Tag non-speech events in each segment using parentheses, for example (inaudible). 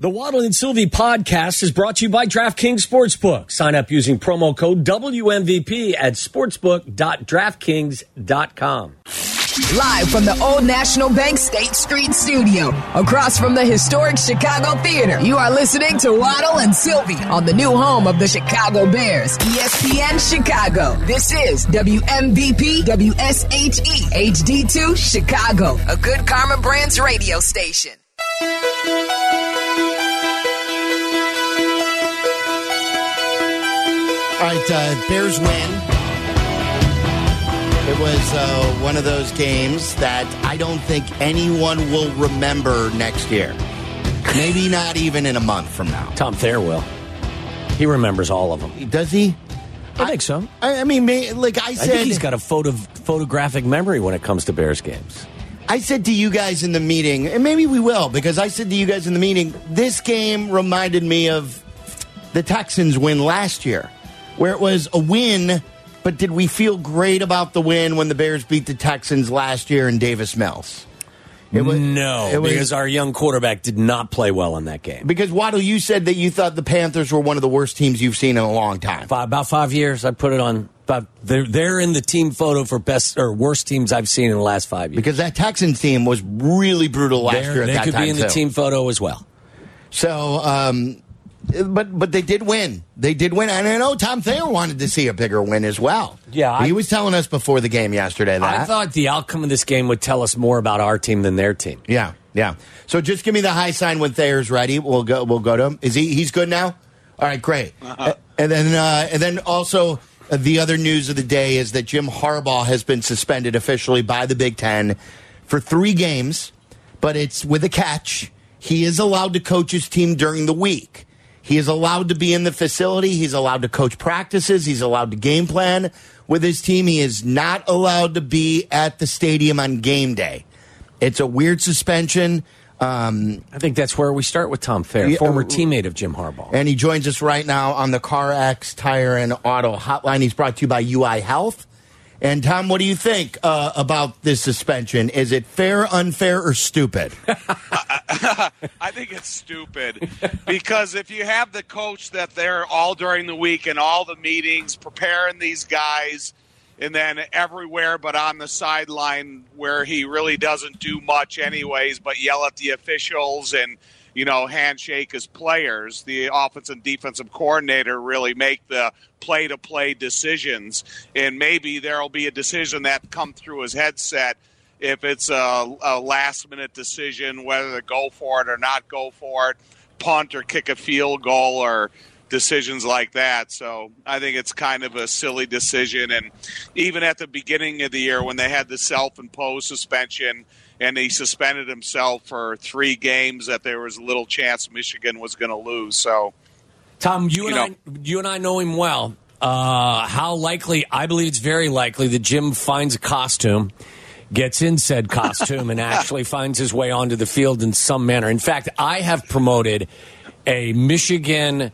The Waddle and Silvy podcast is brought to you by DraftKings Sportsbook. Sign up using promo code WMVP at sportsbook.draftkings.com. Live from the Old National Bank State Street Studio, across from the historic Chicago Theater, you are listening to Waddle and Silvy on the new home of the Chicago Bears, ESPN Chicago. This is WMVP WSHE HD2 Chicago, a good Karma Brands radio station. All right, uh, Bears win. It was uh, one of those games that I don't think anyone will remember next year. Maybe not even in a month from now. Tom Thayer will. He remembers all of them. Does he? I think so. I, I mean, may, like I I said, think he's got a photo, photographic memory when it comes to Bears games. I said to you guys in the meeting, and maybe we will, because I said to you guys in the meeting, this game reminded me of the Texans win last year, where it was a win, but did we feel great about the win when the Bears beat the Texans last year in Davis Mills? It was- no, it was- because our young quarterback did not play well in that game. Because Waddle, you said that you thought the Panthers were one of the worst teams you've seen in a long time. Five, about five years, I put it on. About, they're they're in the team photo for best or worst teams I've seen in the last five years. Because that Texans team was really brutal last They're- year at they that could time be in the team photo as well. So, um, but but they did win. They did win, and I know Tom Thayer wanted to see a bigger win as well. Yeah, I- he was telling us before the game yesterday that. I thought the outcome of this game would tell us more about our team than their team. yeah, yeah. So just give me the high sign when Thayer's ready. We'll go. We'll go to him. Is he? He's good now. All right, great. Uh, and then uh, and then also uh, the other news of the day is that Jim Harbaugh has been suspended officially by the Big Ten for three games, but it's with a catch. He is allowed to coach his team during the week. He is allowed to be in the facility. He's allowed to coach practices. He's allowed to game plan with his team. He is not allowed to be at the stadium on game day. It's a weird suspension. Um, I think that's where we start with Tom Thayer, Yeah, former uh, teammate of Jim Harbaugh. and he joins us right now on the Car X Tire and Auto Hotline. He's brought to you by UI Health. And Tom, what do you think uh, about this suspension? Is it fair, unfair, or stupid? (laughs) I think it's stupid because if you have the coach that they're all during the week and all the meetings preparing these guys and then everywhere but on the sideline where he really doesn't do much anyways but yell at the officials and you know handshake as players the offensive and defensive coordinator really make the play to play decisions and maybe there'll be a decision that come through his headset if it's a, a last minute decision whether to go for it or not go for it, punt or kick a field goal or decisions like that. So I think it's kind of a silly decision. And even at the beginning of the year when they had the self imposed suspension and he suspended himself for three games, that there was a little chance Michigan was going to lose. So Tom, you, You and know- I, you and I know him well. Uh, how likely? I believe it's very likely that Jim finds a costume, gets in said (laughs) costume, and actually finds his way onto the field in some manner. In fact, I have promoted a Michigan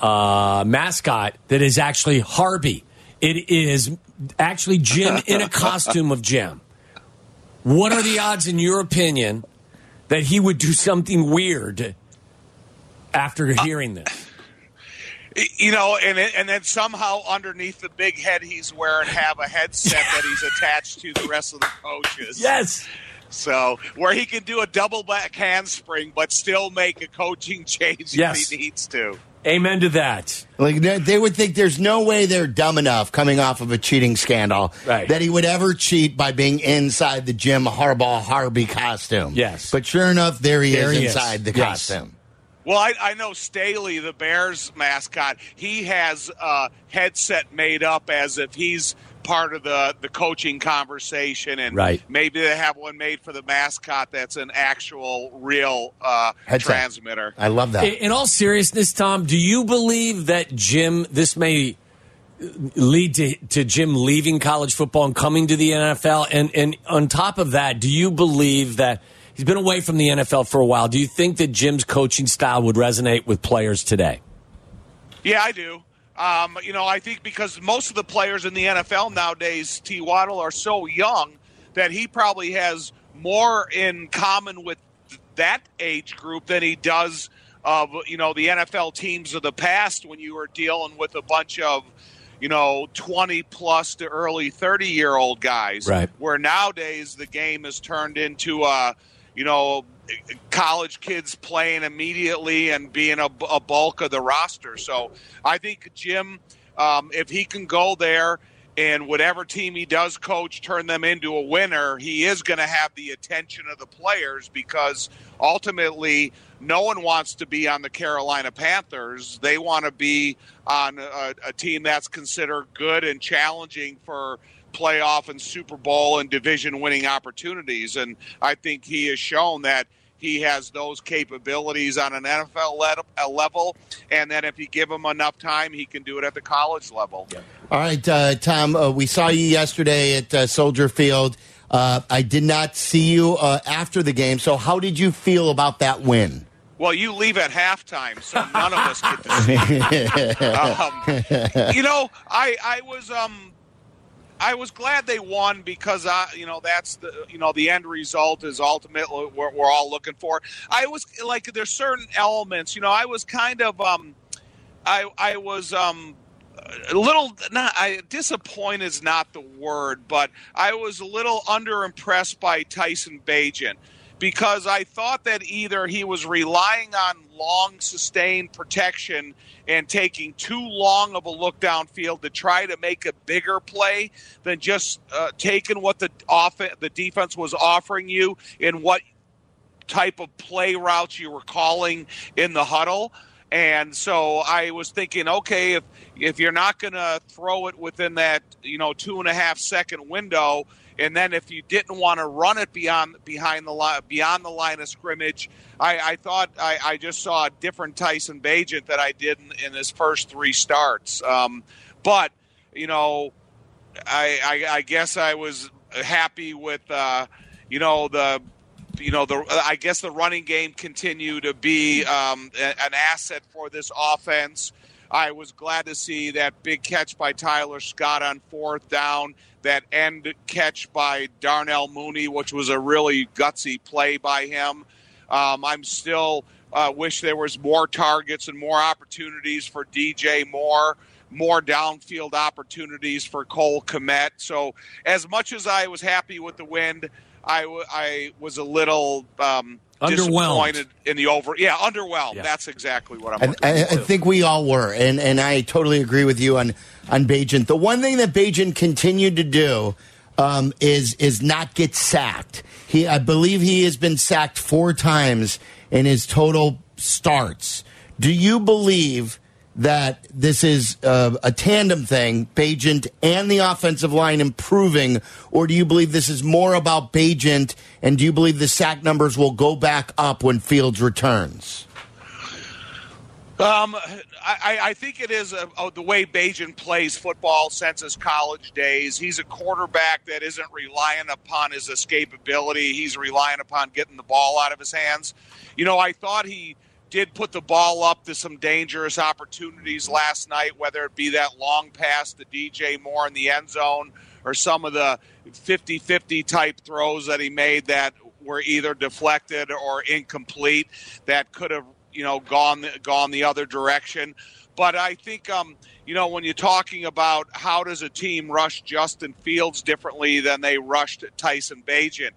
uh, mascot that is actually Harvey. It is actually Jim in a costume of Jim. What are the odds, in your opinion, that he would do something weird after hearing this? you know, and and then somehow underneath the big head he's wearing have a headset that he's attached to the rest of the coaches. Yes. So where he can do a double back handspring, but still make a coaching change Yes. if he needs to. Amen to that. like they, they would think there's no way they're dumb enough coming off of a cheating scandal Right. that he would ever cheat by being inside the Jim Harbaugh Harvey costume. Yes. But sure enough, there he There is he is. inside the Yes. costume. Well, I, I know Staley, the Bears mascot, he has a headset made up as if he's part of the, the coaching conversation, and Right. maybe they have one made for the mascot that's an actual, real uh, transmitter. I love that. In, in all seriousness, Tom, do you believe that Jim, this may lead to, to Jim leaving college football and coming to the NFL? And, and on top of that, do you believe that he's been away from the NFL for a while? Do you think that Jim's coaching style would resonate with players today? Yeah, I do. Um, you know, I think because most of the players in the NFL nowadays, T. Waddle, are so young that he probably has more in common with that age group than he does of you know the NFL teams of the past when you were dealing with a bunch of you know 20 plus to early 30 year old guys Right. where nowadays the game has turned into a you know college kids playing immediately and being a, a bulk of the roster. So i think jim um, if he can go there and whatever team he does coach turn them into a winner he is going to have the attention of the players because ultimately no one wants to be on the carolina panthers. They want to be on a, a team that's considered good and challenging for playoff and super bowl and division winning opportunities and i think he has shown that he has those capabilities on an NFL le- uh, level, and then if you give him enough time, he can do it at the college level. All right, uh, Tom, uh, we saw you yesterday at uh, Soldier Field. Uh, I did not see you uh, after the game, so how did you feel about that win? Well, you leave at halftime, so none of us get to see. (laughs) um, you know, I I was um I was glad they won because I you know that's the you know the end result is ultimately what we're all looking for. I was like there's certain elements, you know, I was kind of um I I was um a little not I disappointed is not the word, but I was a little underimpressed by Tyson Bagent because I thought that either he was relying on long sustained protection and taking too long of a look downfield to try to make a bigger play than just uh, taking what the off- the defense was offering you and what type of play routes you were calling in the huddle. And so I was thinking, okay, if if you're not going to throw it within that you know two and a half second window, and then if you didn't want to run it beyond behind the line beyond the line of scrimmage, I, I thought I, I just saw a different Tyson Bagent that I did in, in his first three starts. Um, but you know, I, I, I guess I was happy with uh, you know the you know the I guess the running game continued to be um, a- an asset for this offense. I was glad to see that big catch by Tyler Scott on fourth down, that end catch by Darnell Mooney, which was a really gutsy play by him. Um, I'm still uh, wish there was more targets and more opportunities for DJ Moore, more downfield opportunities for Cole Kmet. So as much as I was happy with the win, I, w- I was a little um, Underwhelmed. disappointed in the over. Yeah, underwhelmed. Yeah. That's exactly what I'm. I, I, I think we all were, and, and I totally agree with you on on Bagent. The one thing that Bagent continued to do um, is is not get sacked. He, I believe, he has been sacked four times in his total starts. Do you believe that this is uh, a tandem thing, Bagent and the offensive line improving, or do you believe this is more about Bagent? And do you believe the sack numbers will go back up when Fields returns? Um, I, I think it is a, a, the way Bagent plays football since his college days. He's a quarterback that isn't relying upon his escapability. He's relying upon getting the ball out of his hands. You know, I thought he did put the ball up to some dangerous opportunities last night, whether it be that long pass to DJ Moore in the end zone or some of the 50 50 type throws that he made that were either deflected or incomplete that could have you know gone gone the other direction. But I think um, you know when you're talking about how does a team rush Justin Fields differently than they rushed Tyson Bagent.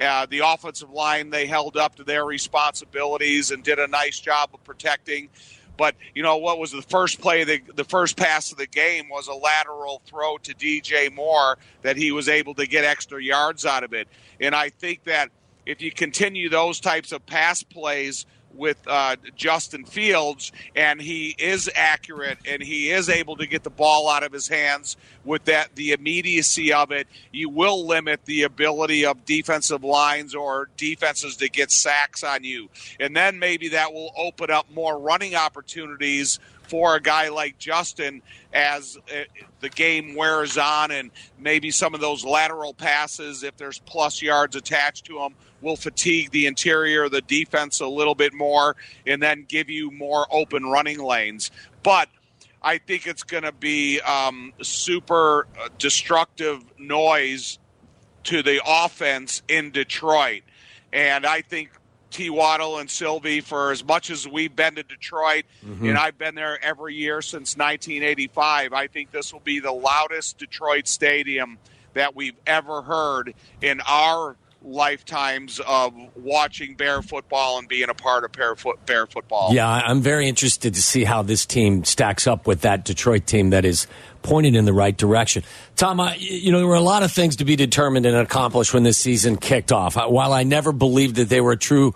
Uh, the offensive line they held up to their responsibilities and did a nice job of protecting. But you know what was the first play? The, the first pass of the game was a lateral throw to DJ Moore that he was able to get extra yards out of it. And I think that if you continue those types of pass plays with uh, Justin Fields, and he is accurate and he is able to get the ball out of his hands with that the immediacy of it, you will limit the ability of defensive lines or defenses to get sacks on you, and then maybe that will open up more running opportunities for a guy like Justin as uh, the game wears on and maybe some of those lateral passes if there's plus yards attached to them will fatigue the interior of the defense a little bit more and then give you more open running lanes but I think it's going to be um, super uh, destructive noise to the offense in Detroit. And I think T. Waddle and Silvy for as much as we've been to Detroit, Mm-hmm. and I've been there every year since 1985. I think this will be the loudest Detroit stadium that we've ever heard in our lifetimes of watching Bear football and being a part of Bear, foot, Bear football. Yeah, I'm very interested to see how this team stacks up with that Detroit team that is pointed in the right direction. Tom, I, you know, there were a lot of things to be determined and accomplished when this season kicked off. While I never believed that they were a true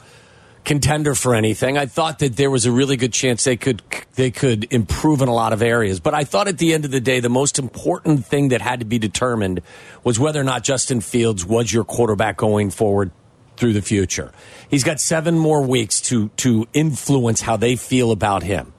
contender for anything, I thought that there was a really good chance they could they could improve in a lot of areas. But I thought at the end of the day, the most important thing that had to be determined was whether or not Justin Fields was your quarterback going forward through the future. He's got seven more weeks to to influence how they feel about him.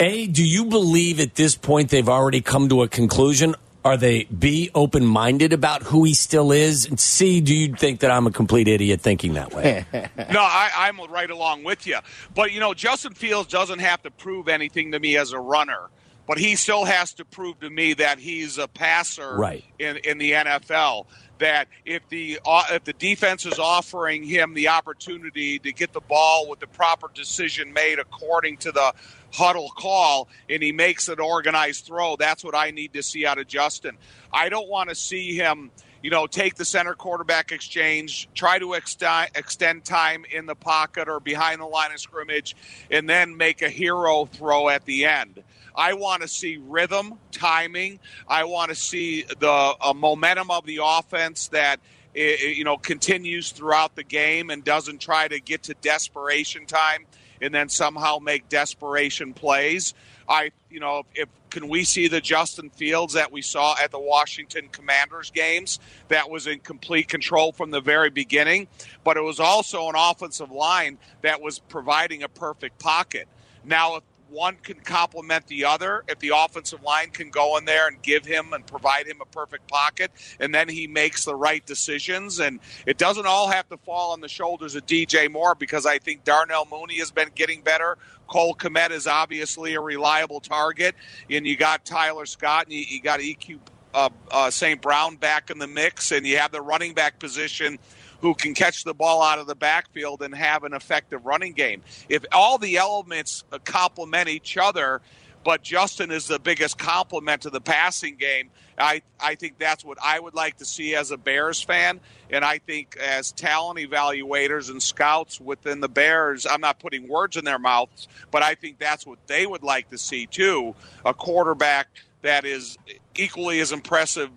A, do you believe at this point they've already come to a conclusion? Are they B, open minded about who he still is? And C, do you think that I'm a complete idiot thinking that way? (laughs) No, I, I'm right along with you. But, you know, Justin Fields doesn't have to prove anything to me as a runner, but he still has to prove to me that he's a passer Right. in, in the NFL. That if the uh, if the defense is offering him the opportunity to get the ball with the proper decision made according to the huddle call, and he makes an organized throw, that's what I need to see out of Justin. I don't want to see him you know, take the center quarterback exchange, try to extend, time in the pocket or behind the line of scrimmage, and then make a hero throw at the end. I want to see rhythm, timing. I want to see the uh, momentum of the offense that i- i- you know continues throughout the game and doesn't try to get to desperation time and then somehow make desperation plays. I, you know, if can we see the Justin Fields that we saw at the Washington Commanders games that was in complete control from the very beginning, but it was also an offensive line that was providing a perfect pocket. Now, if one can complement the other, if the offensive line can go in there and give him and provide him a perfect pocket, and then he makes the right decisions, and it doesn't all have to fall on the shoulders of DJ Moore because I think Darnell Mooney has been getting better. Cole Kmet is obviously a reliable target, and you got Tyler Scott, and you, you got EQ uh, uh, St. Brown back in the mix, and you have the running back position who can catch the ball out of the backfield and have an effective running game. If all the elements uh, complement each other, but Justin is the biggest complement to the passing game. I, I think that's what I would like to see as a Bears fan. And I think as talent evaluators and scouts within the Bears, I'm not putting words in their mouths, but I think that's what they would like to see too a quarterback that is equally as impressive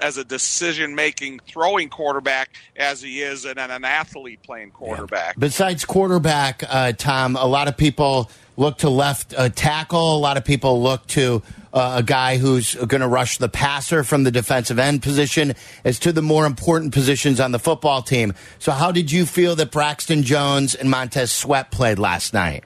as a decision making throwing quarterback as he is an, an athlete playing quarterback. Besides quarterback, uh, Tom, a lot of people look to left uh, tackle. A lot of people look to uh, a guy who's going to rush the passer from the defensive end position as to the more important positions on the football team. So, how did you feel that Braxton Jones and Montez Sweat played last night?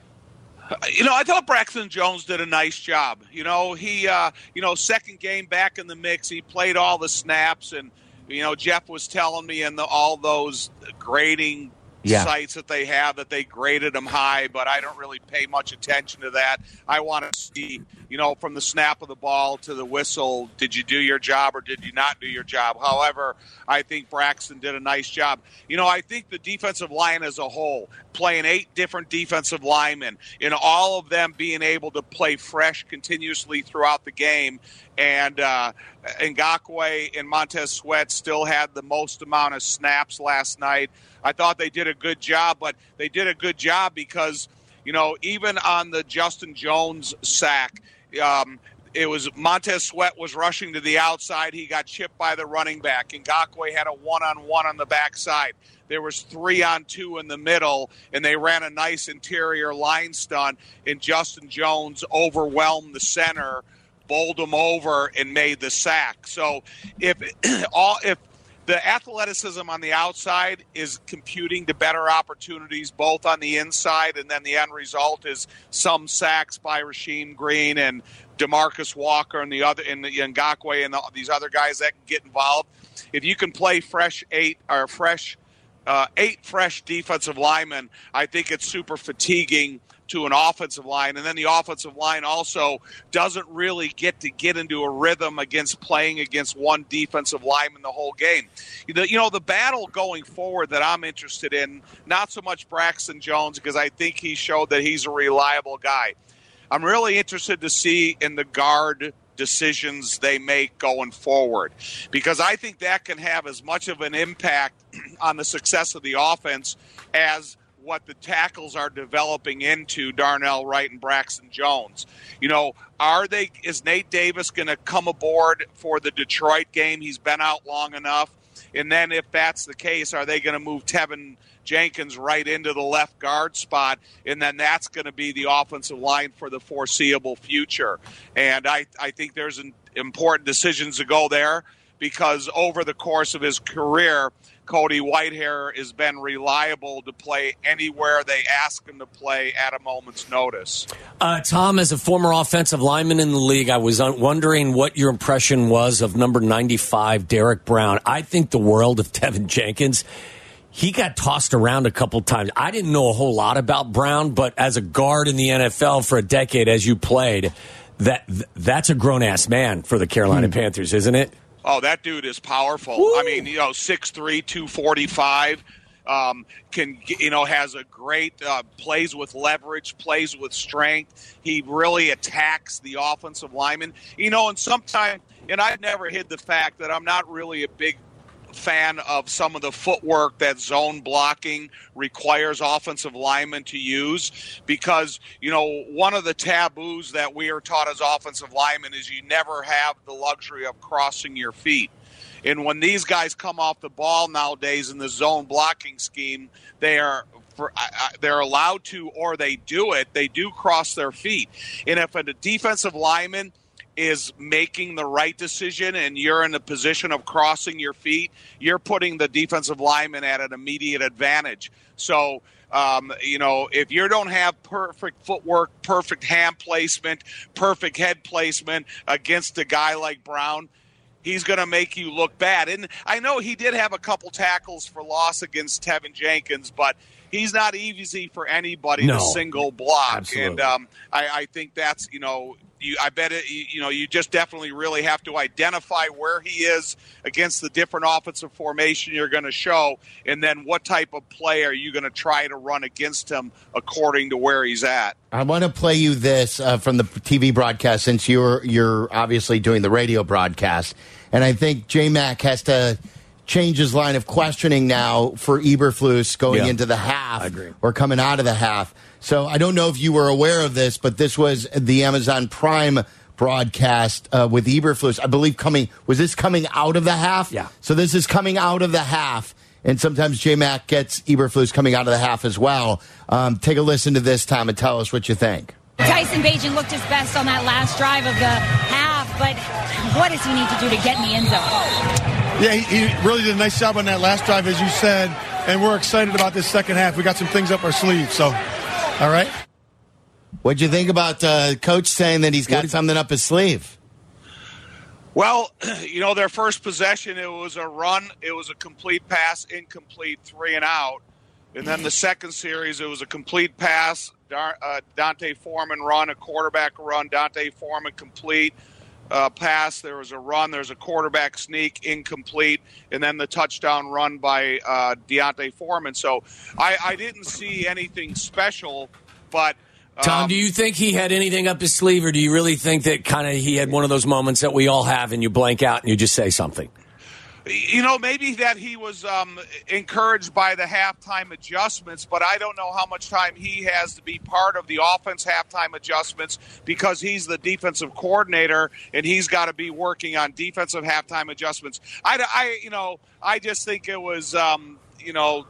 You know, I thought Braxton Jones did a nice job. You know, he, uh, you know, second game back in the mix, he played all the snaps, and you know, Jeff was telling me in the, all those grading Yeah. sites that they have that they graded them high, but I don't really pay much attention to that. I want to see, you know, from the snap of the ball to the whistle, did you do your job or did you not do your job? However, I think Braxton did a nice job. You know, I think the defensive line as a whole, playing eight different defensive linemen, in all of them being able to play fresh continuously throughout the game, and uh, Ngakoue and Montez Sweat still had the most amount of snaps last night. I thought they did a good job, but they did a good job because, you know, even on the Justin Jones sack, um, it was Montez Sweat was rushing to the outside. He got chipped by the running back. Ngakoue had a one-on-one on the backside. There was three on two in the middle, and they ran a nice interior line stunt. And Justin Jones overwhelmed the center, bowled him over, and made the sack. So if (clears throat) all if the athleticism on the outside is computing to better opportunities both on the inside, and then the end result is some sacks by Rasheem Green and Demarcus Walker and the other and the Ngakoue and the, these other guys that can get involved. If you can play fresh eight or fresh uh, eight fresh defensive linemen, I think it's super fatiguing to an offensive line, and then the offensive line also doesn't really get to get into a rhythm against playing against one defensive lineman the whole game. You know, the battle going forward that I'm interested in, not so much Braxton Jones because I think he showed that he's a reliable guy. I'm really interested to see in the guard decisions they make going forward because I think that can have as much of an impact (clears throat) on the success of the offense as what the tackles are developing into Darnell Wright and Braxton Jones. You know, are they is Nate Davis going to come aboard for the Detroit game? He's been out long enough. And then if that's the case, are they going to move Teven Jenkins right into the left guard spot, and then that's going to be the offensive line for the foreseeable future. And I, I think there's an important decisions to go there because over the course of his career, Cody Whitehair has been reliable to play anywhere they ask him to play at a moment's notice. Uh, Tom, as a former offensive lineman in the league, I was wondering what your impression was of number 95, Derrick Brown. I think the world of (laughs) Teven Jenkins. He got tossed around a couple times. I didn't know a whole lot about Brown, but as a guard in the NFL for a decade, as you played, that that's a grown ass man for the Carolina hmm. Panthers, isn't it? Oh, that dude is powerful. Woo. I mean, you know, 6'3", 245. Um, can you know has a great uh, plays with leverage, plays with strength. He really attacks the offensive lineman. You know, and sometimes, and I've never hid the fact that I'm not really a big fan of some of the footwork that zone blocking requires offensive linemen to use because, you know, one of the taboos that we are taught as offensive linemen is you never have the luxury of crossing your feet. And when these guys come off the ball nowadays in the zone blocking scheme, they are for, they're allowed to or they do it. They do cross their feet. And if a defensive lineman – is making the right decision and you're in a position of crossing your feet, you're putting the defensive lineman at an immediate advantage. So, um, you know, if you don't have perfect footwork, perfect hand placement, perfect head placement against a guy like Brown, he's going to make you look bad. And I know he did have a couple tackles for loss against Teven Jenkins, but he's not easy for anybody no, to single block. Absolutely. And um, I, I, think that's you know you, I bet it, you know you just definitely really have to identify where he is against the different offensive formation you're going to show, and then what type of play are you going to try to run against him according to where he's at. I want to play you this uh, from the TV broadcast since you're you're obviously doing the radio broadcast, and I think J Mac has to change his line of questioning now for Eberflus going yeah, into the half or coming out of the half. So I don't know if you were aware of this, but this was the Amazon Prime broadcast uh, with Eberflus. I believe coming was this coming out of the half. Yeah. So this is coming out of the half, and sometimes J Mac gets Eberflus coming out of the half as well. Um, take a listen to this, Tom, and tell us what you think. Tyson Bagent looked his best on that last drive of the half, but what does he need to do to get in the end zone? Yeah, he, he really did a nice job on that last drive, as you said, and we're excited about this second half. We got some things up our sleeve, so all right. What'd you think about uh, coach saying that he's got what? something up his sleeve? Well, (clears throat) you know, their first possession, it was a run, it was a complete pass, incomplete, three and out. And then the second series, it was a complete pass, uh, D'Onta Foreman run, a quarterback run, D'Onta Foreman complete, uh, pass. There was a run. There's a quarterback sneak, incomplete, and then the touchdown run by uh, D'Onta Foreman. So I, I didn't see anything special, but. Tom, um, do you think he had anything up his sleeve, or do you really think that kind of he had one of those moments that we all have, and you blank out and you just say something? You know, maybe that he was um, encouraged by the halftime adjustments, but I don't know how much time he has to be part of the offense halftime adjustments because he's the defensive coordinator and he's got to be working on defensive halftime adjustments. I, I you know, I just think it was, um, you know,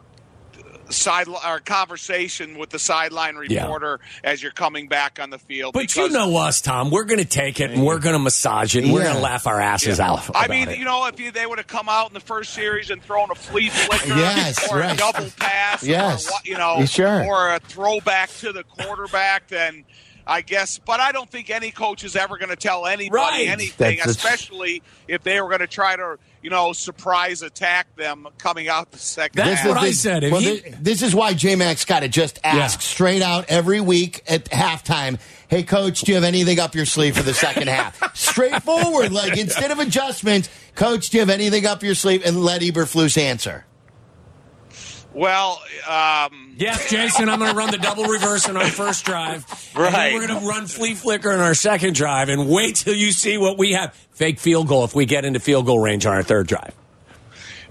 side or conversation with the sideline reporter yeah. as you're coming back on the field. But you know us, Tom. We're going to take it and we're going to massage it and yeah. we're going to laugh our asses yeah. out. I mean, it. you know, if you, they would have come out in the first series and thrown a flea flicker yes, or right. a double pass, yes. or you know, sure. or a throwback to the quarterback, then. I guess, but I don't think any coach is ever going to tell anybody right. anything, That's especially if they were going to try to you know, surprise attack them coming out the second That's half. what I said. Well, he- thi- this is why J Max got to just ask Yeah. straight out every week at halftime. Hey, coach, do you have anything up your sleeve for the second half? (laughs) Straightforward, like instead of adjustments, coach, do you have anything up your sleeve? And let Eberflus answer. Well, um, Yes, Jason, I'm going to run the double reverse in our first drive. And Right. we're going to run flea flicker in our second drive and wait till you see what we have. Fake field goal if we get into field goal range on our third drive.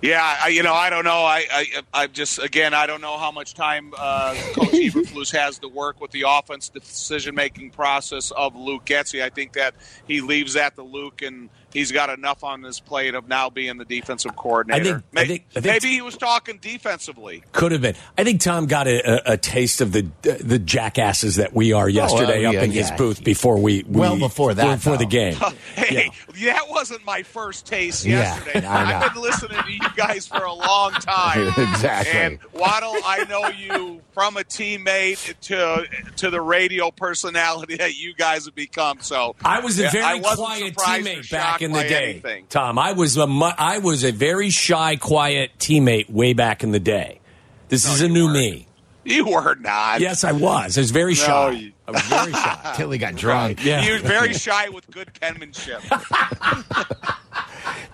Yeah, I, you know, I don't know. I, I, I just again, I don't know how much time uh, Coach Eberflus has to work with the offense decision making process of Luke Getsy. I think that he leaves that to Luke, and he's got enough on his plate of now being the defensive coordinator. I think- I think- I think- maybe he was talking defensively. Could have been. I think Tom got a, a, a taste of the the jackasses that we are oh, yesterday well, up yeah, in his yeah. booth before we, we Well before that, before the game. (laughs) Hey, that wasn't my first taste yesterday. I know. I've been listening to you guys for a long time. (laughs) Exactly. And Waddle, I know you from a teammate to to the radio personality that you guys have become. So I was a very I wasn't quiet teammate back shocked in the day. anything. Tom, I was a mu- I was a very shy, quiet teammate way back in the day. This is a new weren't. me. You were not. Yes, I was. I was very shy. you- I was very shy. (laughs) Till he got drunk. Yeah. You were very shy with good penmanship. (laughs)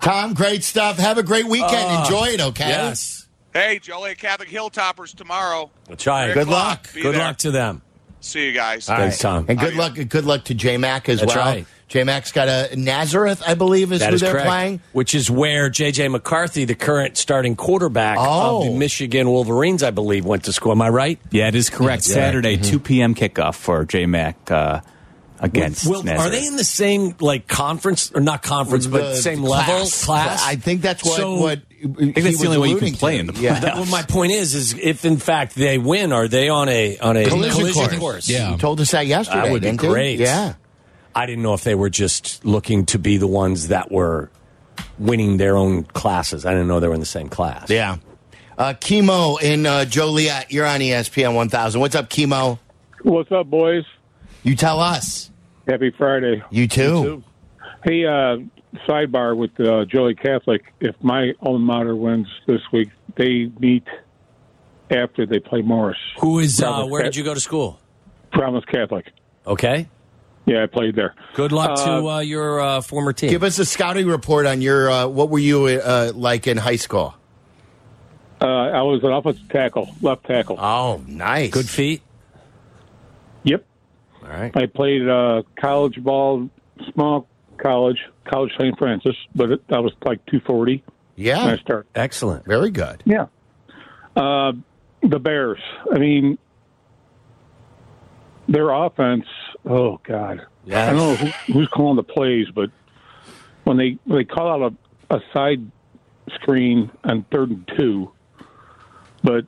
Tom, great stuff. Have a great weekend. Ah, Enjoy it, okay? Yes. hey, Joliet Catholic Hilltoppers tomorrow. That's right. Three Good luck. Be Good there. luck to them. See you guys. All Thanks, Tom. And good Adios. luck. Good luck to J Mac as That's well. right. J Mac's got a Nazareth, I believe, is That who is they're correct. playing. Which is where J.J. McCarthy, the current starting quarterback Oh. of the Michigan Wolverines, I believe, went to school. Am I right? Yeah, it is correct. Yeah. Saturday, 2 p.m. kickoff for J Mac uh, against Well, are Nazareth. they in the same like conference or not conference, but same class. level class? I think that's what. So- what I think that's the only way you can play in the Yeah. That- well, my point is, is if in fact they win, are they on a on a Collision course. Yeah. You told us that yesterday. That would be didn't you? great. Yeah. I didn't know if they were just looking to be the ones that were winning their own classes. I didn't know they were in the same class. Yeah. Uh, Chemo in uh, Joliet. You're on ESPN 1000. What's up, Chemo? What's up, boys? You tell us. Happy Friday. You too. Hey, uh, sidebar with uh, Joey Catholic. If my alma mater wins this week, they meet after they play Morris. Who is? Uh, where Cat- did you go to school? Promise Catholic. Okay. Yeah, I played there. Good luck to Uh, uh, your uh, former team. Give us a scouting report on your. Uh, what were you uh, like in high school? Uh, I was an offensive tackle, left tackle. Oh, nice. Good feet. Yep. All right. I played uh, college ball, small college, College St. Francis, but it, I was like 240 when Yeah. I started. Excellent. Very good. Yeah. Uh, the Bears. I mean, their offense. Oh God. Yes. I don't know who, who's calling the plays, but when they when they call out a, a side screen on third and two, but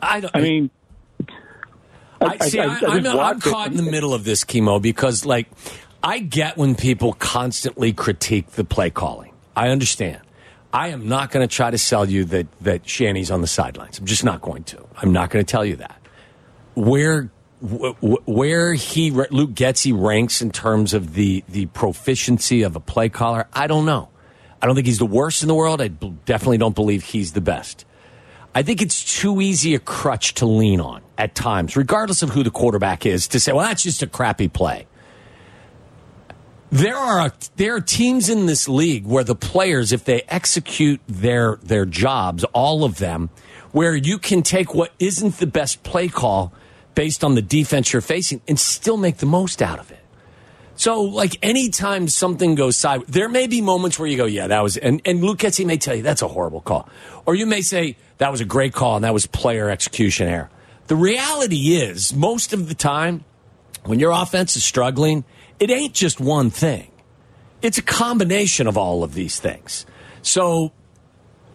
I, don't, I mean, I, see. I, I- I am watched it. caught in the middle of this chemo because, like, I get when people constantly critique the play calling. I understand. I am not going to try to sell you that that Shanny's on the sidelines. I'm just not going to. I'm not going to tell you that. Where wh- wh- where he Luke Getsy ranks in terms of the the proficiency of a play caller, I don't know. I don't think he's the worst in the world. I definitely don't believe he's the best. I think it's too easy a crutch to lean on at times, regardless of who the quarterback is, to say, well, that's just a crappy play. There are there are teams in this league where the players, if they execute their their jobs, all of them, where you can take what isn't the best play call based on the defense you're facing and still make the most out of it. So, like, anytime something goes sideways, there may be moments where you go, yeah, that was, and, and Getsy may tell you that's a horrible call. Or you may say, that was a great call and that was player execution error. The reality is, most of the time, when your offense is struggling, it ain't just one thing. It's a combination of all of these things. So,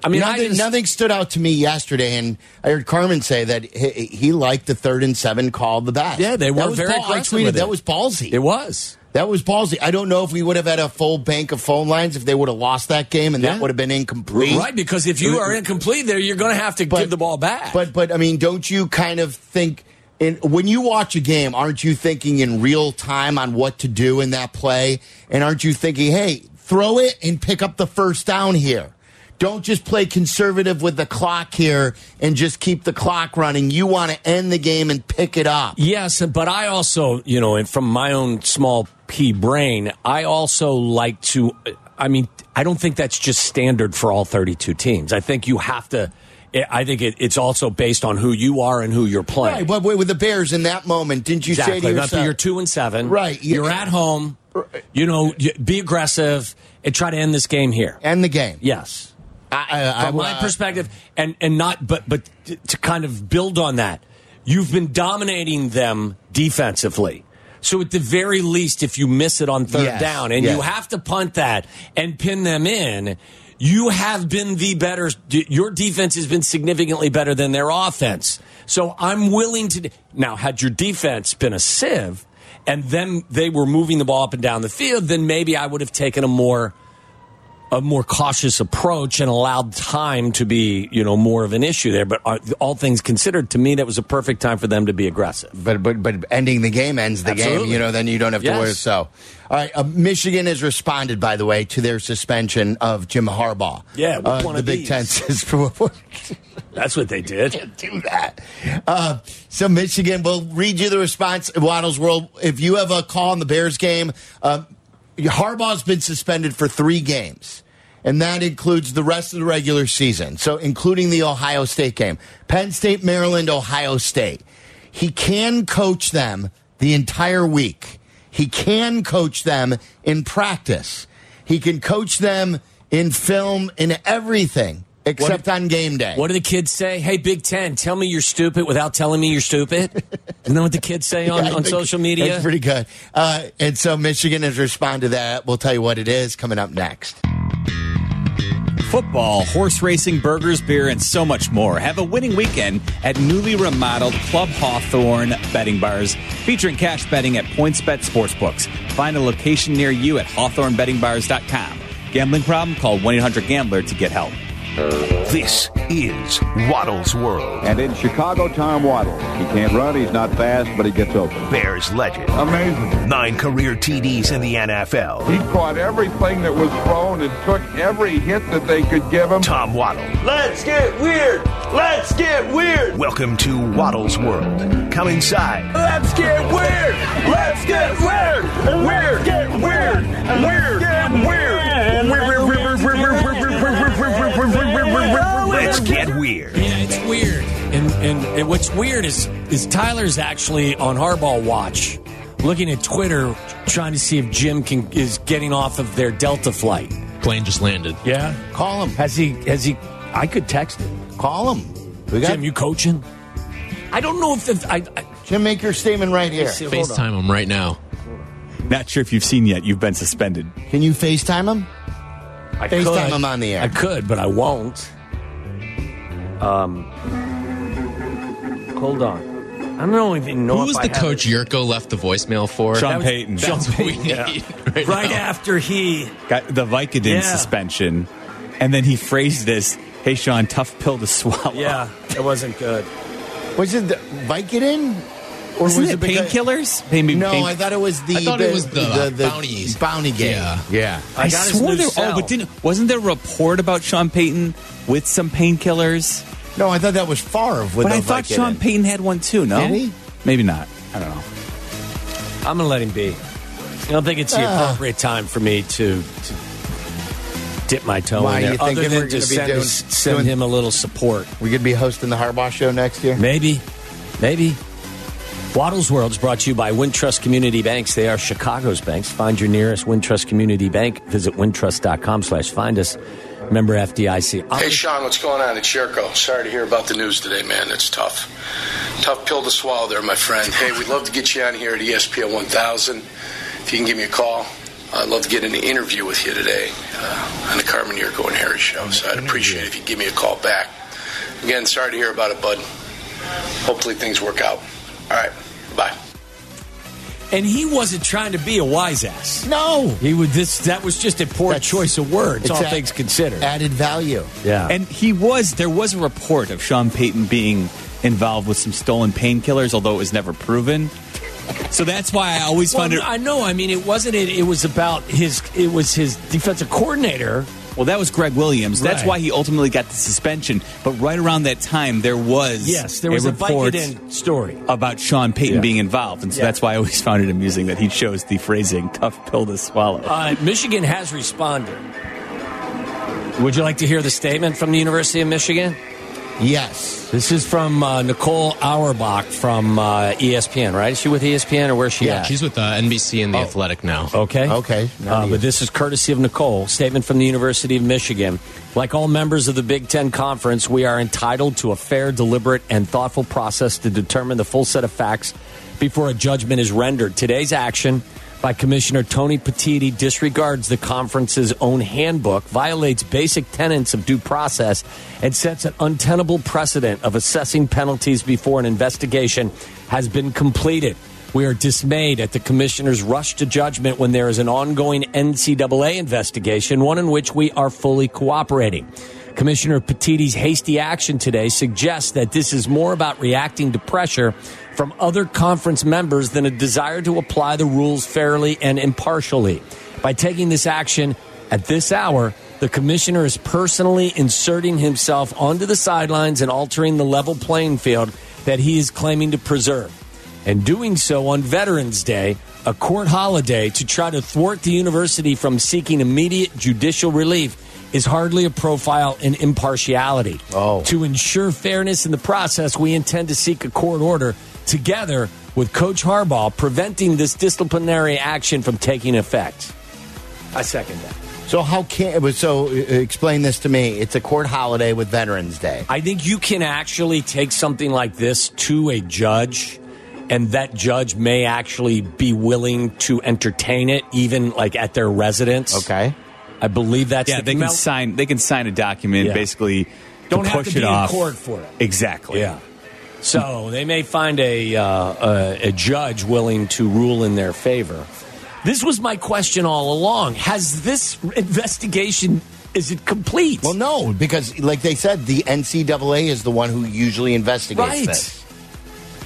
I mean, I nothing, just- nothing stood out to me yesterday, and I heard Carmen say that he, he liked the third and seven call the best. Yeah, they were very ball- I aggressive tweeted that it. was ballsy. It was. That was ballsy. I don't know if we would have had a full bank of phone lines if they would have lost that game, and Yeah. that would have been incomplete. Right, because if you are incomplete there, you're going to have to give the ball back. But but I mean, don't you kind of think And when you watch a game, aren't you thinking in real time on what to do in that play? And aren't you thinking, hey, throw it and pick up the first down here? Don't just play conservative with the clock here and just keep the clock running. You want to end the game and pick it up. Yes, but I also, you know, and from my own small p brain, I also like to. I mean, I don't think that's just standard for all 32 teams. I think you have to. I think it, it's also based on who you are and who you're playing. Right, but with the Bears in that moment, didn't you exactly. say to yourself, you're two and seven, right? You're at home. You know, be aggressive and try to end this game here. End the game. Yes. I, I, From my I- perspective, and and not, but but to- to kind of build on that, you've been dominating them defensively. So at the very least, if you miss it on third Yes, down and yes. you have to punt that and pin them in, you have been the better. Your defense has been significantly better than their offense. So I'm willing to. Now, had your defense been a sieve and then they were moving the ball up and down the field, then maybe I would have taken a more a more cautious approach and allowed time to be, you know, more of an issue there. But uh, all things considered, to me, that was a perfect time for them to be aggressive. But but but ending the game ends the game. You know, then you don't have to Yes. worry. So, all right. Uh, Michigan has responded, by the way, to their suspension of Jim Harbaugh. Yeah, uh, one the of Big these. Ten says (laughs) That's what they did. (laughs) Can't do that. Uh, so Michigan will read you the response. Waddle's World. If you have a call on the Bears game, uh, Harbaugh's been suspended for three games, and that includes the rest of the regular season. So including the Ohio State game, Penn State, Maryland, Ohio State. He can coach them the entire week. He can coach them in practice. He can coach them in film in everything except on game day. What do the kids say? Hey, Big Ten, tell me you're stupid without telling me you're stupid. (laughs) Isn't that what the kids say on, I on social media? It's pretty good. Uh, and so Michigan has responded to that. We'll tell you what it is coming up next. Football, horse racing, burgers, beer, and so much more. Have a winning weekend at newly remodeled Club Hawthorne Betting Bars, featuring cash betting at PointsBet Sportsbooks. Find a location near you at hawthornebettingbars.com. Gambling problem? Call 1 800 Gambler to get help. This is Waddle's World. And in Chicago, Tom Waddle. He can't run, he's not fast, but he gets open. Bears legend. Amazing. Nine career TDs in the NFL. He caught everything that was thrown and took every hit that they could give him. Tom Waddle. Let's get weird. Let's get weird. Welcome to Waddle's World. Come inside. Let's get weird. Let's get weird. Weird. Get weird. Weird. Get weird. Let's get weird. Yeah, it's weird. And, and and what's weird is is Tyler's actually on Harbaugh watch, looking at Twitter, trying to see if Jim can is getting off of their Delta flight. Plane just landed. Yeah, Call him. has he has he? I could text him. Call him. We got Jim, you coaching? I don't know if the, I, I Jim, make your statement right here. see, hold. FaceTime him right now. Not sure if you've seen yet, you've been suspended. Can you FaceTime him? I FaceTime could. him on the air. I could, but I won't. Um, hold on. I don't even know Who if was I the coach it. Jurko left the voicemail for? Sean was- Payton. That's what we Yeah. need right, Right after he Got the Vicodin Yeah. suspension. And then he phrased this, hey, Sean, tough pill to swallow. Yeah, it wasn't good. Was it the Vicodin? Or Wasn't was it because- painkillers? Maybe No, pain- I thought it was the. I thought it was the bounties. Bounty game. Yeah. yeah. I, got his swore there. cell. Oh, but didn't wasn't there a report about Sean Payton with some painkillers? No, I thought that was Favre with But I thought Vicodin. Sean Payton had one too. No, Did he? Maybe not. I don't know. I'm going to let him be. I don't think it's the Ah. appropriate time for me to, to dip my toe Why, in there. you Other than we're just gonna be send, doing- send doing- him a little support. We could be hosting the Harbaugh show next year. Maybe. Maybe. Waddle's World is brought to you by Wintrust Community Banks. They are Chicago's banks. Find your nearest Wintrust Community Bank. Visit wintrust.com slash find us. Member FDIC. Hey, Sean, what's going on? It's Sherko. Sorry to hear about the news today, man. It's tough. Tough pill to swallow there, my friend. Hey, we'd love to get you on here at ESPN 1000. If you can give me a call, I'd love to get an interview with you today uh, on the Carmen Jurko and Harry show. So I'd appreciate it if you give me a call back. Again, sorry to hear about it, bud. Hopefully things work out. All right. And he wasn't trying to be a wise ass. No. He would this that was just a poor That's- choice of words, it's all a- things considered. Added value. yeah. And he was. There was a report of Sean Payton being involved with some stolen painkillers, although it was never proven. So that's why I always Well, found it. I know. I mean, it wasn't. It, it was about his. It was his defensive coordinator. Well, that was Gregg Williams. That's Right. why he ultimately got the suspension. But right around that time, there was Yes, there was a, report Vicodin story. about Sean Payton Yeah. being involved, and so Yeah. that's why I always found it amusing that he chose the phrasing "tough pill to swallow." Uh, Michigan has responded. Would you like to hear the statement from the University of Michigan? Yes. This is from uh, Nicole Auerbach from uh, ESPN, right? Is she with ESPN or where's she Yeah, at? she's with uh, NBC and The Athletic now. Okay. Okay. Uh, but this is courtesy of Nicole. Statement from the University of Michigan. Like all members of the Big Ten Conference, we are entitled to a fair, deliberate, and thoughtful process to determine the full set of facts before a judgment is rendered. Today's action by Commissioner Tony Petitti disregards the conference's own handbook, violates basic tenets of due process, and sets an untenable precedent of assessing penalties before an investigation has been completed. We are dismayed at the commissioner's rush to judgment when there is an ongoing NCAA investigation, one in which we are fully cooperating. Commissioner Petitti's hasty action today suggests that this is more about reacting to pressure from other conference members than a desire to apply the rules fairly and impartially. By taking this action at this hour, the commissioner is personally inserting himself onto the sidelines and altering the level playing field that he is claiming to preserve and doing so on Veterans Day, a court holiday, to try to thwart the university from seeking immediate judicial relief is hardly a profile in impartiality. Oh. To ensure fairness in the process, we intend to seek a court order together with Coach Harbaugh preventing this disciplinary action from taking effect. I second that. So how can it was so? uh, Explain this to me. It's a court holiday with Veterans Day. I think you can actually take something like this to a judge, and that judge may actually be willing to entertain it, even like at their residence. Okay. I believe that's yeah, the they can sign. They can sign a document Yeah. basically. Don't to have push to be it off. in court for it. Exactly. Yeah. So they may find a, uh, a a judge willing to rule in their favor. This was my question all along. Has this investigation is it complete? Well, no, because like they said, the NCAA is the one who usually investigates Right. this.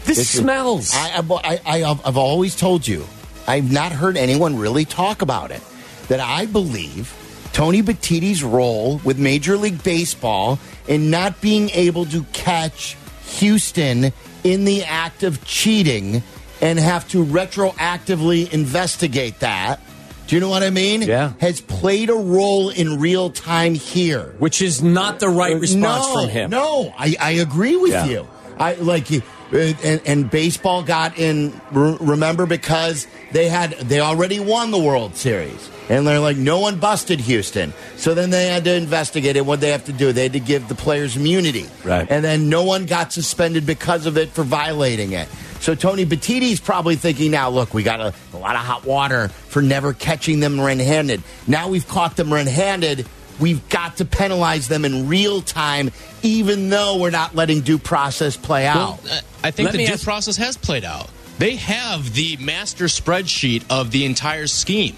This smells. I, I, I, I've always told you, I've not heard anyone really talk about it. That I believe Tony Petitti's role with Major League Baseball in not being able to catch Houston in the act of cheating and have to retroactively investigate that. Do you know what I mean? Yeah. Has played a role in real time here. Which is not the right response no, from him. No, I, I agree with Yeah. you. I like uh, Uh, and, and baseball got in. Remember because they had they already won the World Series, and they're like no one busted Houston. So then they had to investigate it. What they have to do? They had to give the players immunity, Right. And then no one got suspended because of it for violating it. So Tony Petitti's probably thinking now, look, we got a, a lot of hot water for never catching them red-handed. Now we've caught them red-handed. We've got to penalize them in real time, even though we're not letting due process play out. Well, I think Let the due ask- process has played out. They have the master spreadsheet of the entire scheme.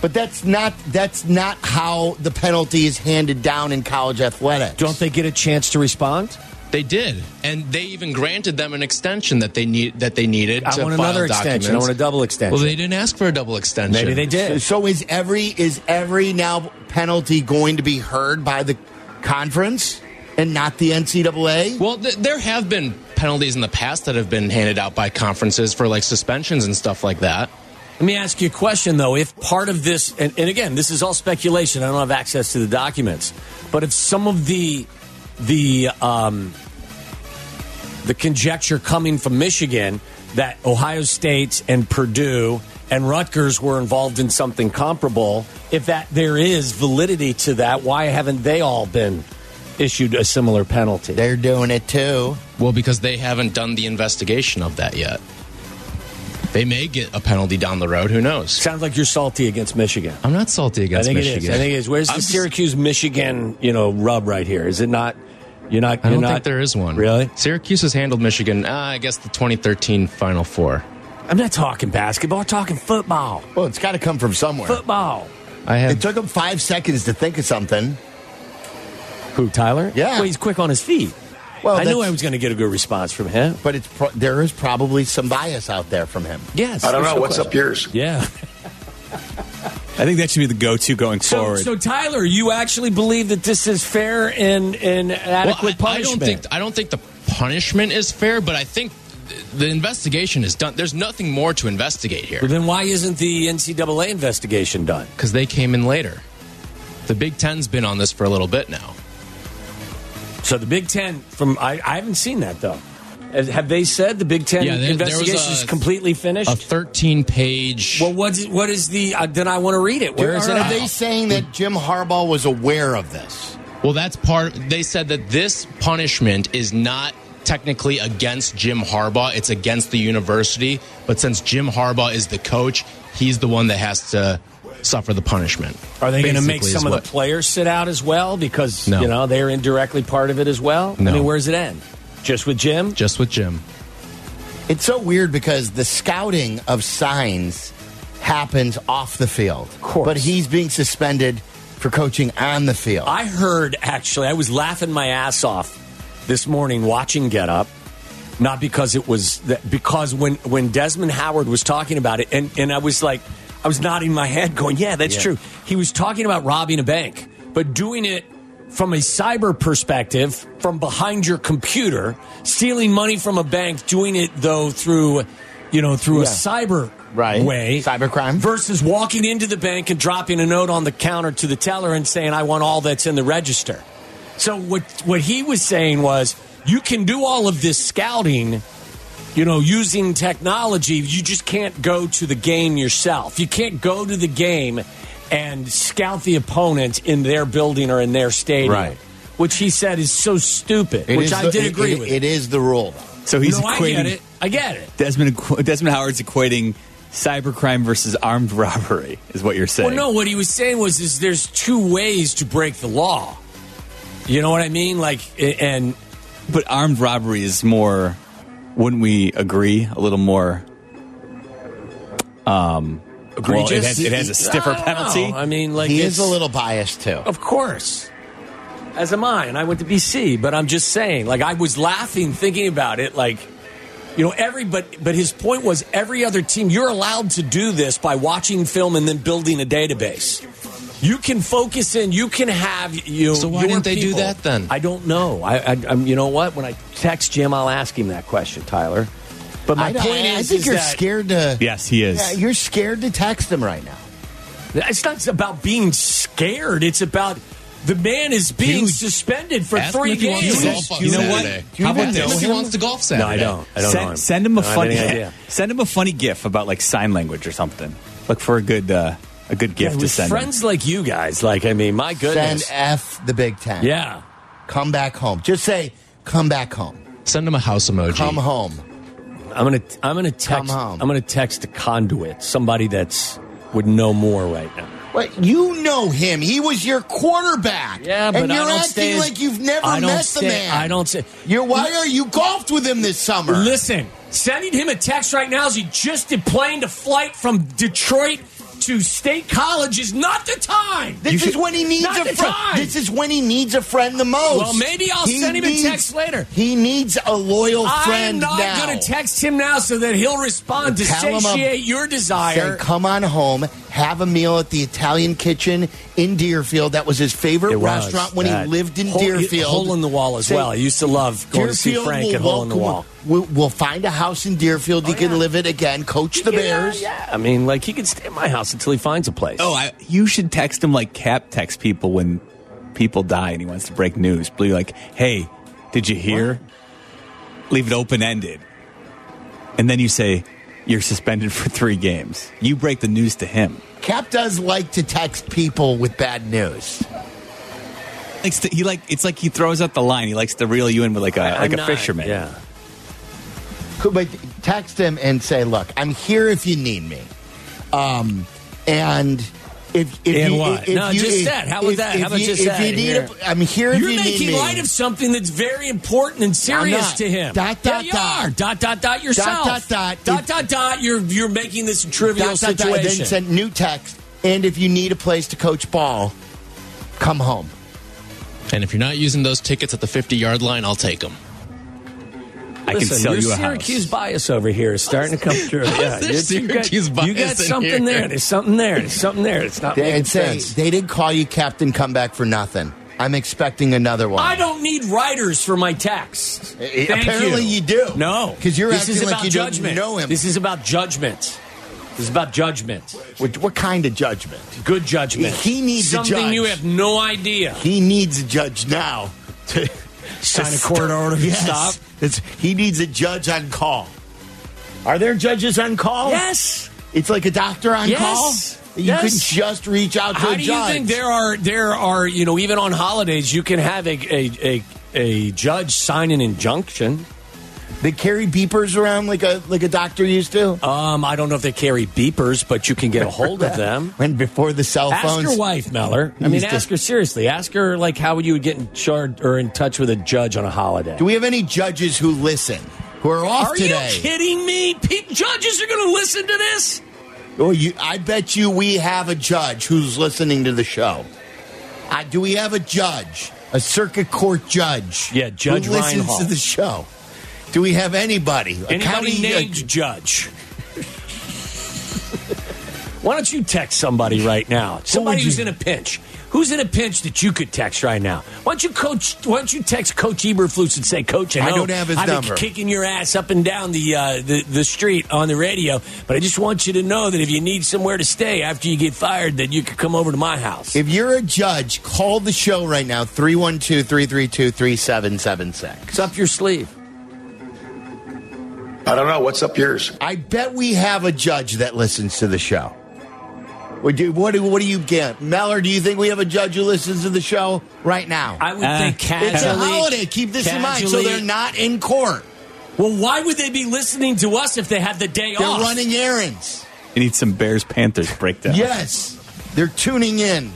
but that's not that's not how the penalty is handed down in college athletics. Don't they get a chance to respond? They did, and they even granted them an extension that they need that they needed. I to want file another extension. I want a double extension. Well, they didn't ask for a double extension. Maybe they So, did. so is every is every now penalty going to be heard by the conference and not the NCAA? Well, th- there have been penalties in the past that have been handed out by conferences for like suspensions and stuff like that. Let me ask you a question, though. If part of this, and, and again, this is all speculation. I don't have access to the documents, but if some of the the um, the conjecture coming from Michigan that Ohio State and Purdue and Rutgers were involved in something comparable, if that there is validity to that, why haven't they all been issued a similar penalty? They're doing it too. Well, because they haven't done the investigation of that yet. They may get a penalty down the road. Who knows? Sounds like you're salty against Michigan. I'm not salty against I think Michigan. it is. I think it is. Where's the I'm just- Syracuse Michigan, you know, rub right here? Is it not? You're not. I You're don't not, think there is one. Really? Syracuse has handled Michigan. Uh, I guess the 2013 Final Four. I'm not talking basketball. I'm talking football. Well, it's got to come from somewhere. Football. I have. It took him five seconds to think of something. Who? Tyler? Yeah. Well, he's quick on his feet. Well, I knew I was going to get a good response from him. But it's pro- there is probably some bias out there from him. Yes. I don't know. no What's question. up yours? Yeah. (laughs) I think that should be the go-to going So, forward. so Tyler, you actually believe that this is fair and and adequate Well, I, I punishment? don't think I don't think the punishment is fair, but I think the investigation is done. There's nothing more to investigate here Well, then why isn't the NCAA investigation done? because they came in later. The Big Ten's been on this for a little bit now. So the Big Ten from I, I haven't seen that though. Have- Have they said the Big Ten Yeah, there- there was investigation is completely finished? A 13 page. well, what's what is the? Uh, then I want to read it. Where is are it? at? they saying that Jim Harbaugh was aware of this? Well, that's part. They said that this punishment is not technically against Jim Harbaugh; it's against the university. But since Jim Harbaugh is the coach, he's the one that has to suffer the punishment. Are they going to make some of what- the players sit out as well because No. you know they're indirectly part of it as well? I No. mean, where's it end? Just with Jim? Just with Jim. It's so weird because the scouting of signs happens off the field. Of course. But he's being suspended for coaching on the field. I heard actually, I was laughing my ass off this morning watching Get Up. Not because it was that, because when when Desmond Howard was talking about it, and and I was like, I was nodding my head, going, "Yeah, that's Yeah. true." He was talking about robbing a bank, but doing it from a cyber perspective, from behind your computer, stealing money from a bank, doing it though through, you know, through a cyber Right. way, Cybercrime. versus walking into the bank and dropping a note on the counter to the teller and saying, "I want all that's in the register." So what what he was saying was, you can do all of this scouting, you know, using technology. You just can't go to the game yourself. You can't go to the game and scout the opponent in their building or in their stadium. Right. Which he said is so stupid. It which I the- did it- agree it- with. It is the rule. so he's no, I equating get it. I get it. Desmond Desmond Howard's equating cybercrime versus armed robbery is what you're saying. Well, no, what he was saying was, is there's two ways to break the law. You know what I mean? Like, and But armed robbery is more. Wouldn't we agree? A little more. Um, well, it, has, it has a stiffer I penalty. know. I mean, like he is a little biased too. Of course. As am I, and I went to BC, but I'm just saying, like I was laughing thinking about it, like you know, every but but his point was every other team you're allowed to do this by watching film and then building a database. You can focus in. You can have you. So why your didn't they do that then? I don't know. I, I I'm, you know what? When I text Jim, I'll ask him that question, Tyler. But my I, point I, is, I think is you're that scared to. Yes, he is. Yeah, you're scared to text him right now. It's not about being scared. It's about the man is being Dude, suspended for Ask three if games. to You know what? Saturday. Do you How about this? If he wants to golf No, I don't. I don't send, know him. send him a I don't funny idea. send him a funny gif about like sign language or something. Look for a good uh, a good gift Yeah, to send. him. friends like you guys, like I mean, my goodness. Send F the Big Ten. yeah. Come back home. Just say, come back home. Send him a house emoji. Come home. I'm gonna I'm gonna text home. I'm gonna text a conduit, somebody that's would know more right now. What you know him? He was your quarterback. Yeah, but and you're don't acting stay as- like you've never I don't met stay- the man. I don't say. You're why are you golfed with him this summer? Listen, sending him a text right now as he just deplaned a flight from Detroit to State College is not the time. This is when he needs a friend. This is when he needs a friend the most. Well, maybe I'll He send him a text later. He needs a loyal friend. I'm not going to text him now so that he'll respond to Tell satiate your desire. Say, come on home, have a meal at the Italian kitchen in Deerfield. That was his favorite was, restaurant when that. he lived in Hole- Deerfield. Hole in the wall as Say, well. I used to love going to see Deerfield Frank at Hole in the welcome- Wall. We'll, we'll find a house in Deerfield. he oh, can live it again. Coach the Bears. Yeah, I mean, like he can stay at my house until he finds a place. Oh, I, you should text him like Cap texts people when people die and he wants to break news. Be like, hey, did you hear? Leave it open ended. And then you say, you're suspended for three games. You break the news to him. Cap does like to text people with bad news. Likes to, he like it's like he throws out the line. He likes to reel you in with like a I'm like a not- fisherman. Yeah. Cool, But text him and say, "Look, I'm here if you need me." Um, and if if And you, what? if no, you, just if, that. How about if- that? If How about you, just if that? you need, Here. a, I'm here. You're if you making need me. light of something that's very important and serious to him. Dot, yeah, dot, you dot. are. Dot dot dot yourself. dot, dot. dot If- dot dot. You're you're making this a trivial Dot, dot, dot, situation. then send new text. And if you need a place to coach ball, come home. And if you're not using those tickets at the 50 yard line, I'll take them. I can Listen, sell your you a Syracuse house. bias over here is starting to come (laughs) through. Yeah, There's you got, Syracuse you got something here. there. There's something there. There's something there. It's not They, making and say, sense. they didn't call you Captain Comeback for nothing. I'm expecting another one. I don't need writers for my text. Eh, Thank apparently you do. No, because you're this acting is like about you don't know him. This is about judgment. This is about judgment. What, what kind of judgment? Good judgment. He needs a something judge. you have no idea. He needs a judge now to (laughs) Sign to a court order to (laughs) Yes. stop. It's, he needs a judge on call. Are there judges on call? Yes. It's like a doctor on Yes. call. You Yes. can just reach out to How a do you think there are there are you know even on holidays you can have a a, a, a judge sign an injunction? They carry beepers around like a like a doctor used to. Um, I don't know if they carry beepers, but you can get a hold of (laughs) them. When before the cell phones? Ask phones. your wife, Meller. I mean, Used to- ask her seriously. Ask her like how you would you get in charge or in touch with a judge on a holiday? Do we have any judges who listen? Who are off today? Are today? you kidding me? Pe- judges are going to listen to this. Oh, you, I bet you we have a judge who's listening to the show. Uh, do we have a judge, a circuit court judge? Yeah, Judge who listens Reinhold. to the show. Do we have anybody? A Anybody county- named judge? Why don't you text somebody right now? Somebody who's in a pinch. Who's in a pinch that you could text right now? Why don't you coach? Why don't you text Coach Eberflus and say, Coach, I, I don't have his I've been number." kicking your ass up and down the, uh, the the street on the radio, but I just want you to know that if you need somewhere to stay after you get fired, that you could come over to my house. If you're a judge, call the show right now 312 332 3776. It's up your sleeve. I don't know. What's up yours? I bet we have a judge that listens to the show. Would you, what, do, what do you get? Meller, do you think we have a judge who listens to the show right now? I would Uh, think casually. it's a holiday. Keep this in mind. So they're not in court. Well, why would they be listening to us if they have the day off? They're running errands. You need some Bears Panthers breakdown. Yes, they're tuning in.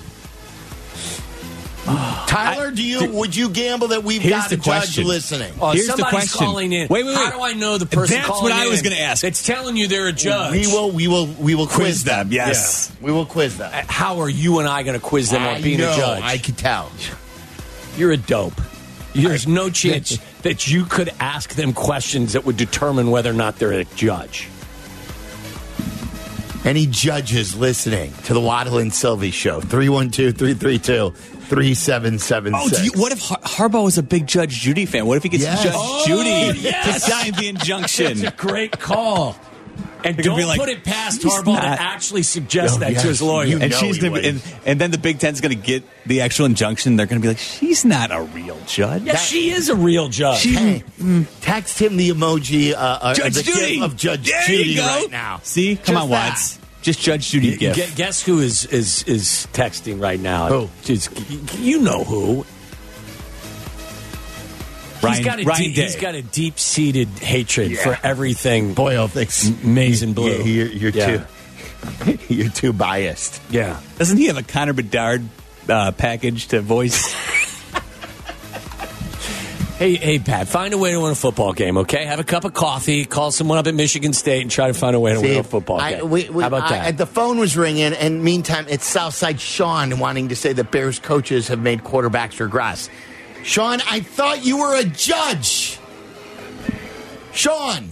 Tyler, do you would you gamble that we've Here's got the a judge question. listening? Oh, Here's the somebody's question. calling in. Wait, wait, wait. How wait. do I know the person That's calling what I was in gonna ask. It's telling you they're a judge. We will, we will, we will quiz, Quiz them, them. yes. We will quiz them. Uh, How are you and I going to quiz them I on being know, a judge? I could tell. You're a dope. There's no chance (laughs) that you could ask them questions that would determine whether or not they're a judge. Any judges listening to the Waddle and Silvy show? 312 332 3776. Oh, do you, what if Har- Harbaugh was a big Judge Judy fan? What if he gets Yes. Judge Oh, Judy yes. to sign the injunction? That's a great call. And don't be like, put it past "He's Harbaugh to actually suggest Oh, that yes. to his lawyer. You and know she's gonna and, and then the Big Ten's gonna get the actual injunction. They're gonna be like, she's not a real judge. yeah, she is a real judge. Hey, text him the emoji uh, uh, Judge the Judy of Judge there Judy right now. See, come Just on, that. Watts. Just Judge Judy gift. Gu- Guess who is is is texting right now? Who? Just- you know who. Ryan, he's got a Ryan deep, Day. he's got a deep seated hatred Yeah. for everything. Boyle thinks maize and blue. Yeah, you're, you're Yeah. too (laughs) you're too biased. Yeah. Doesn't he have a Connor Bedard uh, package to voice? (laughs) Hey, hey, Pat, find a way to win a football game, okay? Have a cup of coffee, call someone up at Michigan State, and try to find a way to win a football I- game. we- we- How about I- that? the phone was ringing, and meantime, it's Southside Sean wanting to say that Bears coaches have made quarterbacks regress. Sean, I thought you were a judge. Sean,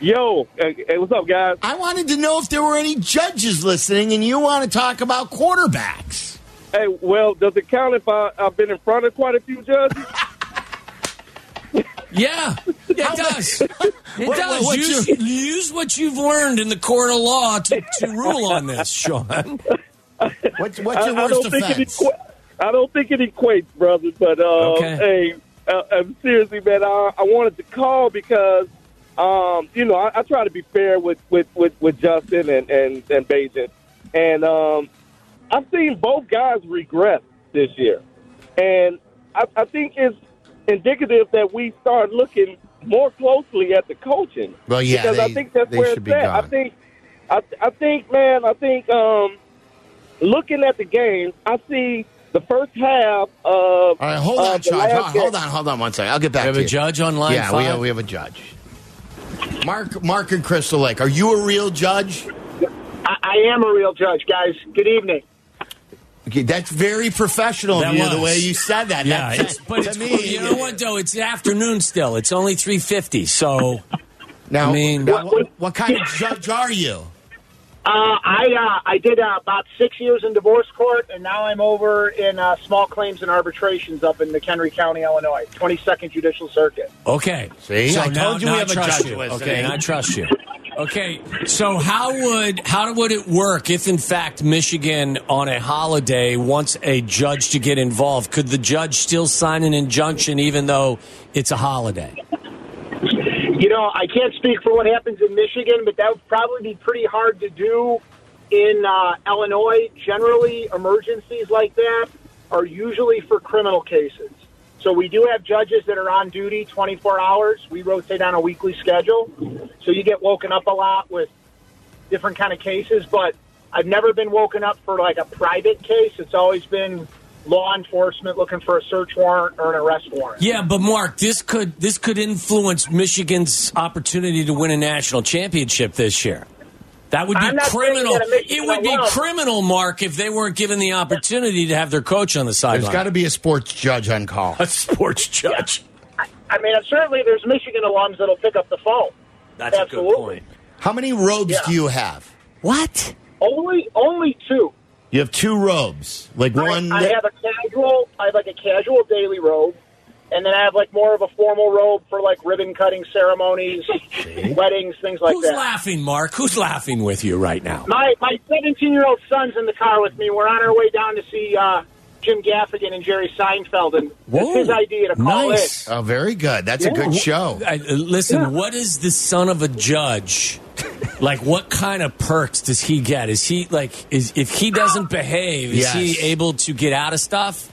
Yo, hey, hey, what's up, guys? I wanted to know if there were any judges listening, and you want to talk about quarterbacks. Hey, well, does it count if I, I've been in front of quite a few judges? (laughs) yeah, yeah, it does. (laughs) It What- does. what's use, your- use what you've learned in the court of law to, to rule on this, Sean. (laughs) What's, what's your I, I worst don't think it offense? equa- I don't think it equates, brother. But uh, Okay. hey, uh, uh, seriously, man, I, I wanted to call because um, you know I, I try to be fair with with, with, with Justin and and and Bagent, and um, I've seen both guys regress this year, and I, I think it's indicative that we start looking more closely at the coaching. Well, yeah, because I think that's where it's be at. I think, I, I think, man, I think, um, looking at the game, I see the first half of. All right, hold uh, on, the Sean. last Hold, game- hold on, hold on one second. I'll get back We have to a you. judge on line Yeah, we have, we have a judge. Mark, Mark and Crystal Lake. Are you a real judge? I, I am a real judge, guys. Good evening. Okay, that's very professional That of you, the way you said that. Yeah, it's, but to it's me. You know what, though? It's afternoon still. It's only 350, so... Now, I mean... now, what, what kind of judge are you? Uh, I uh, I did uh, about six years in divorce court, and now I'm over in uh, small claims and arbitrations up in McHenry County, Illinois, 22nd Judicial Circuit. Okay. See? So I now, told you we I have a judge you. listening. Okay, and I trust you. Okay, so how would how would it work if, in fact, Michigan on a holiday wants a judge to get involved? Could the judge still sign an injunction even though it's a holiday? You know, I can't speak for what happens in Michigan, but that would probably be pretty hard to do in uh, Illinois. Generally, emergencies like that are usually for criminal cases. So we do have judges that are on duty 24 hours. We rotate on a weekly schedule. So you get woken up a lot with different kind of cases, but I've never been woken up for like a private case. It's always been law enforcement looking for a search warrant or an arrest warrant. Yeah, but Mark, this could this could influence Michigan's opportunity to win a national championship this year. That would be I'm not saying criminal. It would be criminal, Mark, if they weren't given the opportunity to have their coach on the sideline. There's got to be a sports judge on call. A sports judge. I mean, certainly there's Michigan alums that'll pick up the phone. That's Absolutely. a good point. How many robes Yeah. do you have? What? Only, only two. You have two robes, like one. I, I have a casual. I have like a casual daily robe, and then I have like more of a formal robe for like ribbon cutting ceremonies, weddings, things like Who's that. Who's laughing, Mark? Who's laughing with you right now? My my 17 year old son's in the car with me. We're on our way down to see uh, Jim Gaffigan and Jerry Seinfeld, and Whoa. it's his idea to call Nice. Oh, very good. That's a good show. I, uh, listen, what is the son of a judge? like, what kind of perks does he get? Is he like, is if he doesn't behave, is Yes. he able to get out of stuff?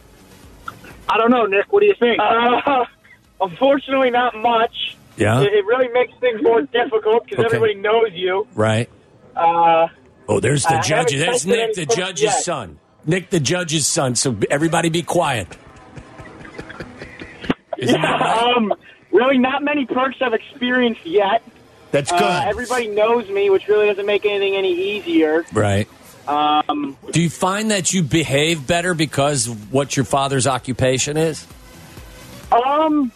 I don't know, Nick. What do you think? Uh, (laughs) unfortunately, not much. Yeah. It, it really makes things more difficult because Okay. everybody knows you. Right. Uh, Oh, there's the I judge. There's Nick, the judge's yet. son. Nick, the judge's son. So everybody, be quiet. Isn't that right? um, really, not many perks I've experienced yet. That's Uh, good. everybody knows me, which really doesn't make anything any easier. Right. Um, Do you find that you behave better because of what your father's occupation is? um,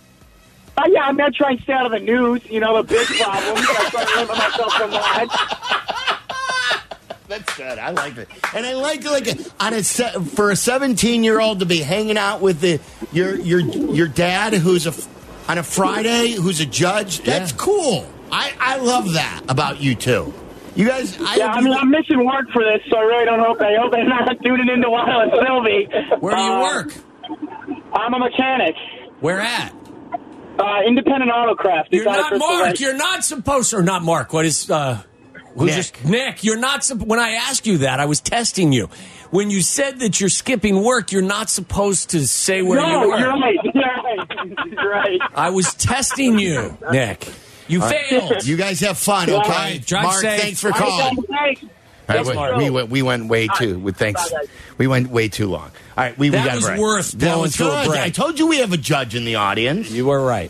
uh, yeah, I'm not trying to stay out of the news. You know, the big problem. I try to limit myself from that. That's good. I like it, and I like like on a se- for a 17 year old to be hanging out with the your your your dad who's a on a Friday who's a judge. That's cool. I I love that about you two. You guys, I, Yeah, I mean, I'm missing work for this, so I really don't hope. I hope they're not (laughs) tuning into Waddle and Silvy. Where do you Uh, work? I'm a mechanic. Where at? Uh, independent Autocraft. You're It's out of not Mark. Lake. You're not supposed to. or not Mark. What is uh who's Nick. just Nick, you're not when I asked you that, I was testing you. When you said that you're skipping work, you're not supposed to say where no, you work. you're right. You're right. You're right. I was testing you, Nick. You All right. failed. You guys have fun, okay? right, drive Mark, safe. thanks for All right, calling. guys, thanks. All right, we, we went we went way too. With thanks, we went way too long. All right, we, we got was a break. worth blowing was through a break. I told you we have a judge in the audience. You were right.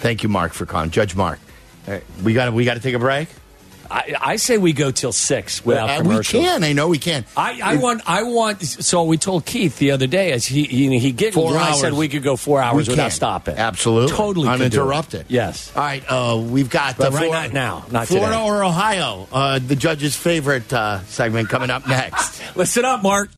Thank you, Mark, for calling. Judge Mark. Right, we got we got to take a break. I, I say we go till six without Uh, we can. I know we can. I, I want. I want. So we told Keith the other day as he he, he giggled Four when I hours. said we could go four hours We without can. stopping. Absolutely, totally it. uninterrupted. Yes. All right, uh, we've got uh, right not now, not Florida today. or Ohio. Uh, the judge's favorite uh, segment coming up next. (laughs) Listen up, Mark.